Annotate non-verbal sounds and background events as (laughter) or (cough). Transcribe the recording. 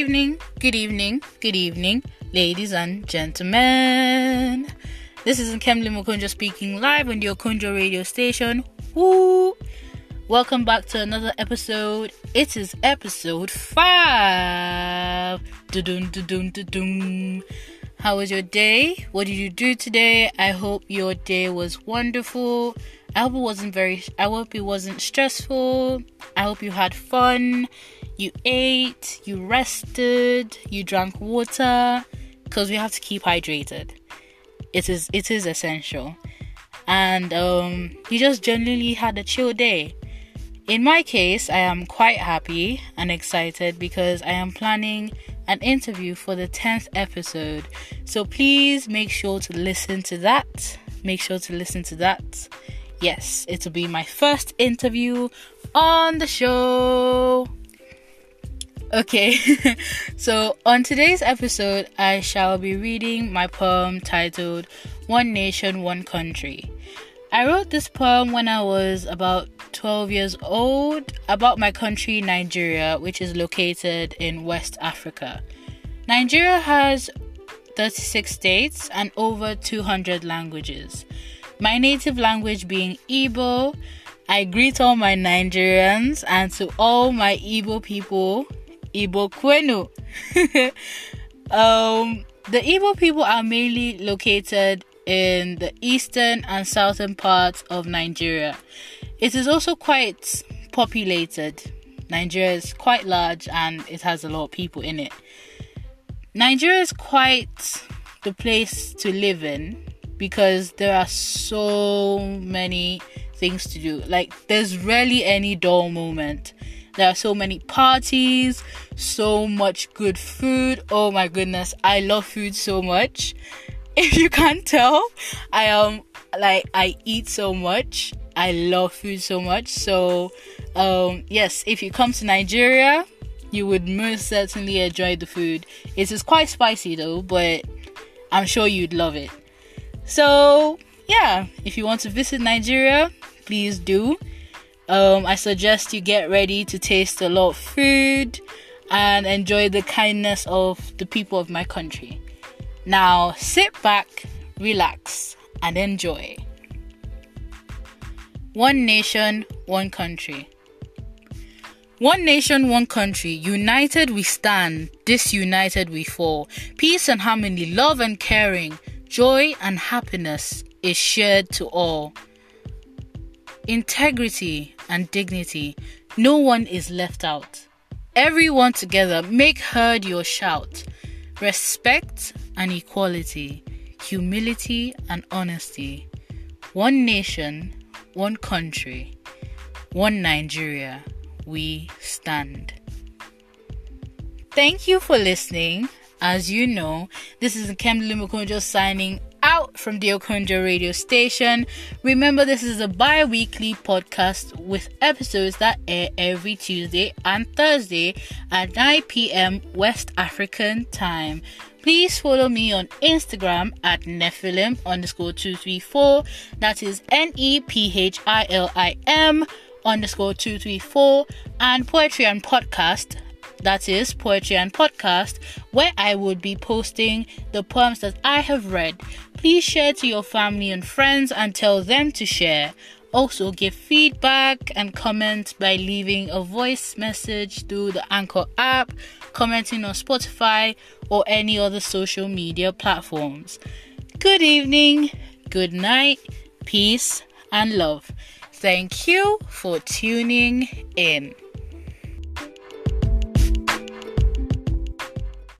evening, good evening, good evening, ladies and gentlemen. This is Nkemli Mokonjo speaking live on the Okonjo radio station. Woo! Welcome back to another episode. It is episode 5. Dun dun dun dun How was your day? What did you do today? I hope your day was wonderful. I hope it wasn't very I hope it wasn't stressful. I hope you had fun. You ate, you rested, you drank water because we have to keep hydrated. It is it is essential. And um you just genuinely had a chill day. In my case, I am quite happy and excited because I am planning an interview for the 10th episode. So please make sure to listen to that. Make sure to listen to that. Yes, it will be my first interview on the show. Okay, (laughs) so on today's episode, I shall be reading my poem titled One Nation, One Country. I wrote this poem when I was about 12 years old about my country, Nigeria, which is located in West Africa. Nigeria has 36 states and over 200 languages. My native language being Igbo, I greet all my Nigerians and to all my Igbo people, Igbo Kwenu. (laughs) um, the Igbo people are mainly located in the eastern and southern parts of Nigeria. It is also quite populated. Nigeria is quite large and it has a lot of people in it. Nigeria is quite the place to live in because there are so many things to do. Like, there's rarely any dull moment. There are so many parties, so much good food. Oh my goodness, I love food so much. (laughs) If you can't tell, I am um, like I eat so much. I love food so much. So, um, yes, if you come to Nigeria, you would most certainly enjoy the food. It is quite spicy though, but I'm sure you'd love it. So, yeah, if you want to visit Nigeria, please do. Um, I suggest you get ready to taste a lot of food and enjoy the kindness of the people of my country. Now, sit back, relax, and enjoy. One nation, one country. One nation, one country. United we stand, disunited we fall. Peace and harmony, love and caring, joy and happiness is shared to all. Integrity and dignity, no one is left out. Everyone together, make heard your shout. Respect and equality, humility and honesty. One nation, one country, one Nigeria, we stand. Thank you for listening. As you know, this is Kemli Mukonjo signing from the Okonjo radio station. Remember, this is a bi weekly podcast with episodes that air every Tuesday and Thursday at 9 p.m. West African time. Please follow me on Instagram at Nephilim underscore 234. That is N E P H I L I M underscore 234. And Poetry and Podcast. That is Poetry and Podcast, where I would be posting the poems that I have read. Please share to your family and friends and tell them to share. Also, give feedback and comment by leaving a voice message through the Anchor app, commenting on Spotify, or any other social media platforms. Good evening, good night, peace, and love. Thank you for tuning in.